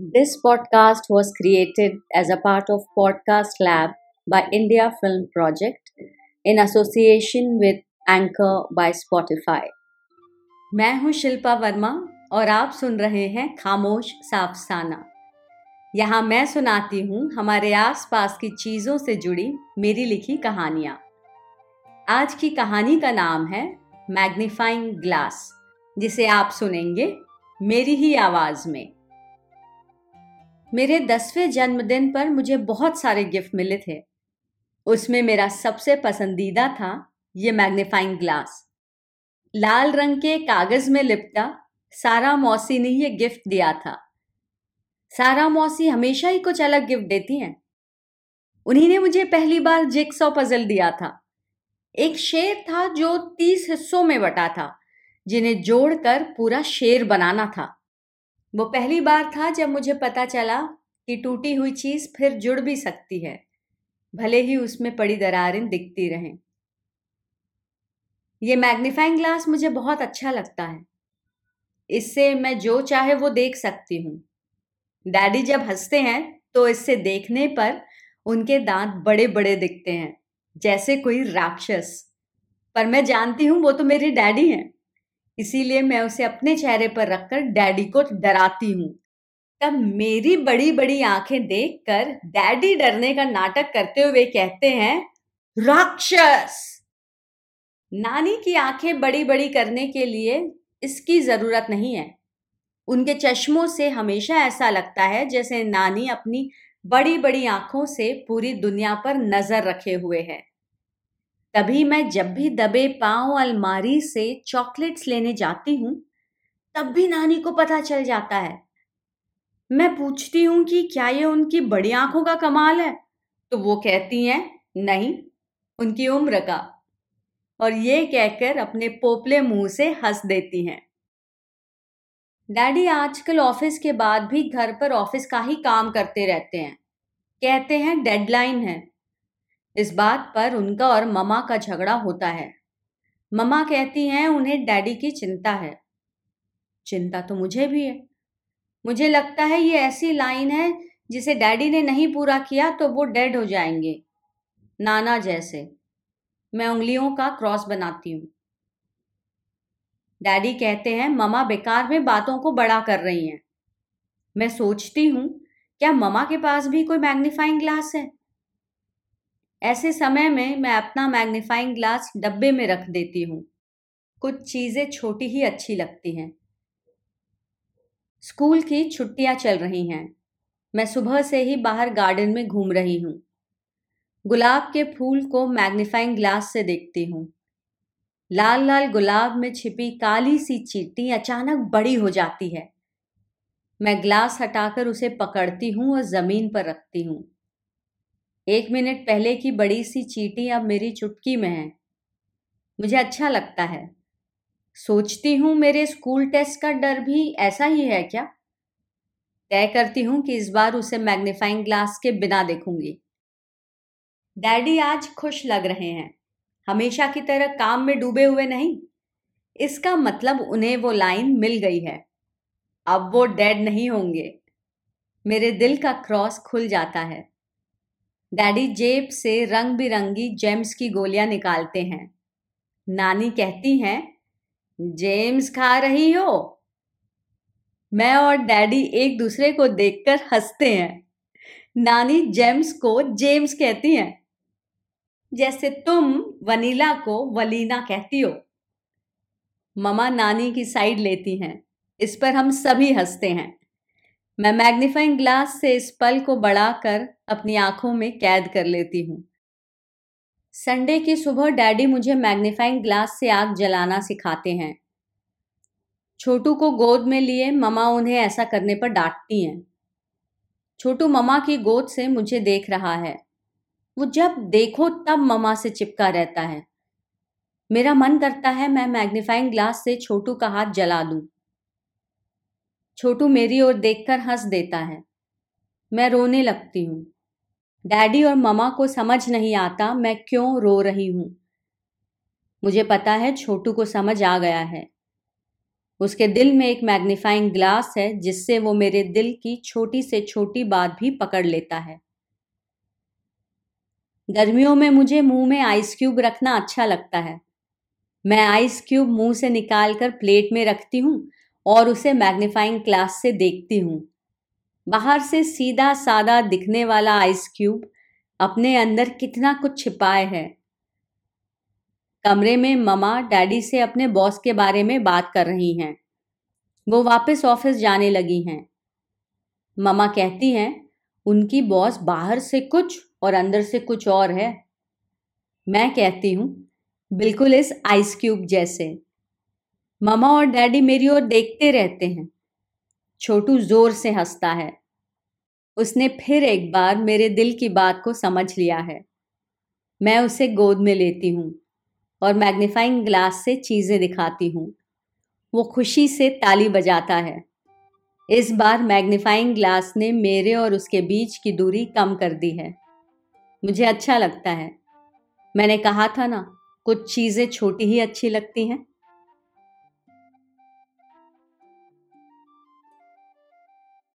This podcast was created as a part of Podcast Lab by India Film Project in association with Anchor by Spotify. मैं हूँ शिल्पा वर्मा और आप सुन रहे हैं खामोश साफसाना यहाँ मैं सुनाती हूँ हमारे आसपास की चीज़ों से जुड़ी मेरी लिखी कहानियाँ आज की कहानी का नाम है मैग्नीफाइंग ग्लास जिसे आप सुनेंगे मेरी ही आवाज़ में मेरे दसवें जन्मदिन पर मुझे बहुत सारे गिफ्ट मिले थे। उसमें मेरा सबसे पसंदीदा था ये मैग्नीफाइंग ग्लास। लाल रंग के कागज़ में लिपटा, सारा मौसी ने ये गिफ्ट दिया था। सारा मौसी हमेशा ही कुछ अलग गिफ्ट देती हैं। उन्हीं ने मुझे पहली बार जिक्सॉ पजल दिया था। एक शेर था जो तीस हिस्सों में बटा था, जिन्हें जोड़कर पूरा शेर बनाना था। वो पहली बार था जब मुझे पता चला कि टूटी हुई चीज़ फिर जुड़ भी सकती है। भले ही उसमें पड़ी दरारें दिखती रहें। ये मैग्नीफाइंग ग्लास मुझे बहुत अच्छा लगता है। इससे मैं जो चाहे वो देख सकती हूँ। डैडी जब हँसते हैं तो इससे देखने पर उनके दांत बड़े बड़े दिखते हैं, जैसे कोई राक्षस। पर मैं जानती हूँ वो तो मेरे डैडी हैं। इसीलिए मैं उसे अपने चेहरे पर रखकर डैडी को डराती हूँ। तब मेरी बड़ी बड़ी आँखें देखकर डैडी डरने का नाटक करते हुए कहते हैं, राक्षस! नानी की आँखें बड़ी बड़ी करने के लिए इसकी ज़रूरत नहीं है। उनके चश्मों से हमेशा ऐसा लगता है जैसे नानी अपनी बड़ी बड़ी आँखों से पूरी दुनिया पर नज़र रखे हुए है। तभी मैं जब भी दबे पाँव अलमारी से चॉकलेट्स लेने जाती हूँ, तब भी नानी को पता चल जाता है। मैं पूछती हूँ कि क्या ये उनकी बड़ी आँखों का कमाल है? तो वो कहती हैं, नहीं, उनकी उम्र का। और ये कहकर अपने पोपले मुँह से हंस देती हैं। डैडी आजकल ऑफ़िस के बाद भी घर पर ऑफ़िस का ही काम करते रहते हैं। कहते हैं, डेडलाइन है। इस बात पर उनका और ममा का झगड़ा होता है। ममा कहती हैं, उन्हें डैडी की चिंता है। चिंता तो मुझे भी है। मुझे लगता है ये ऐसी लाइन है, जिसे डैडी ने नहीं पूरा किया तो वो डेड हो जाएँगे। नाना जैसे। मैं उंगलियों का क्रॉस बनाती हूँ। डैडी कहते हैं, ममा बेकार में बातों को बड़ा कर रही हैं। मैं सोचती हूँ, क्या ममा के पास भी कोई मैग्नीफाइंग ग्लास है? ऐसे समय में मैं अपना मैग्नीफाइंग ग्लास डब्बे में रख देती हूँ। कुछ चीज़ें छोटी ही अच्छी लगती हैं। स्कूल की छुट्टियाँ चल रही हैं। मैं सुबह से ही बाहर गार्डन में घूम रही हूँ। गुलाब के फूल को मैग्नीफाइंग ग्लास से देखती हूँ। लाल लाल गुलाब में छिपी काली सी चीटी अचानक बड़ी हो जाती है। मैं ग्लास हटाकर उसे पकड़ती हूँ और ज़मीन पर रखती हूँ। एक मिनट पहले की बड़ी सी चीटी अब मेरी चुटकी में है। मुझे अच्छा लगता है। सोचती हूँ मेरे स्कूल टेस्ट का डर भी ऐसा ही है क्या? तय करती हूँ कि इस बार उसे मैग्नीफाइंग ग्लास के बिना देखूँगी। डैडी आज खुश लग रहे हैं। हमेशा की तरह काम में डूबे हुए नहीं। इसका मतलब उन्हें वो लाइन मिल गई है। अब वो डेड नहीं होंगे। मेरे दिल का क्रॉस खुल जाता है। डैडी जेब से रंग बिरंगी जेम्स की गोलियाँ निकालते हैं। नानी कहती हैं, जेम्स खा रही हो? मैं और डैडी एक दूसरे को देखकर हँसते हैं। नानी जेम्स को जेम्स कहती हैं, जैसे तुम वनीला को वलीना कहती हो। ममा नानी की साइड लेती हैं। इस पर हम सभी हँसते हैं। मैं मैग्नीफाइंग ग्लास से इस पल को बढ़ाकर अपनी आँखों में कैद कर लेती हूँ। संडे की सुबह डैडी मुझे मैग्नीफाइंग ग्लास से आग जलाना सिखाते हैं। छोटू को गोद में लिए ममा उन्हें ऐसा करने पर डांटती हैं। छोटू ममा की गोद से मुझे देख रहा है। वो जब देखो तब ममा से चिपका रहता है। मेरा मन करता है मैं मैग्नीफाइंग ग्लास से छोटू का हाथ जला दूँ। छोटू मेरी ओर देखकर हंस देता है। मैं रोने लगती हूँ। डैडी और ममा को समझ नहीं आता मैं क्यों रो रही हूँ। मुझे पता है छोटू को समझ आ गया है। उसके दिल में एक मैग्नीफाइंग ग्लास है जिससे वो मेरे दिल की छोटी से छोटी बात भी पकड़ लेता है। गर्मियों में मुझे मुँह में आइस क्यूब रखना अच्छा लगता है। मैं आइस क्यूब मुँह से निकाल कर प्लेट में रखती हूँ और उसे मैग्नीफाइंग ग्लास से देखती हूँ। बाहर से सीधा सादा दिखने वाला आइस क्यूब अपने अंदर कितना कुछ छिपाए है। कमरे में ममा डैडी से अपने बॉस के बारे में बात कर रही हैं। वो वापस ऑफ़िस जाने लगी हैं। ममा कहती हैं, उनकी बॉस बाहर से कुछ और अंदर से कुछ और है। मैं कहती हूँ, बिल्कुल इस आइस क्यूब जैसे। ममा और डैडी मेरी ओर देखते रहते हैं। छोटू ज़ोर से हंसता है। उसने फिर एक बार मेरे दिल की बात को समझ लिया है। मैं उसे गोद में लेती हूँ और मैग्नीफाइंग ग्लास से चीज़ें दिखाती हूँ। वो खुशी से ताली बजाता है। इस बार मैग्नीफाइंग ग्लास ने मेरे और उसके बीच की दूरी कम कर दी है। मुझे अच्छा लगता है। मैंने कहा था ना, कुछ चीज़ें छोटी ही अच्छी लगती हैं।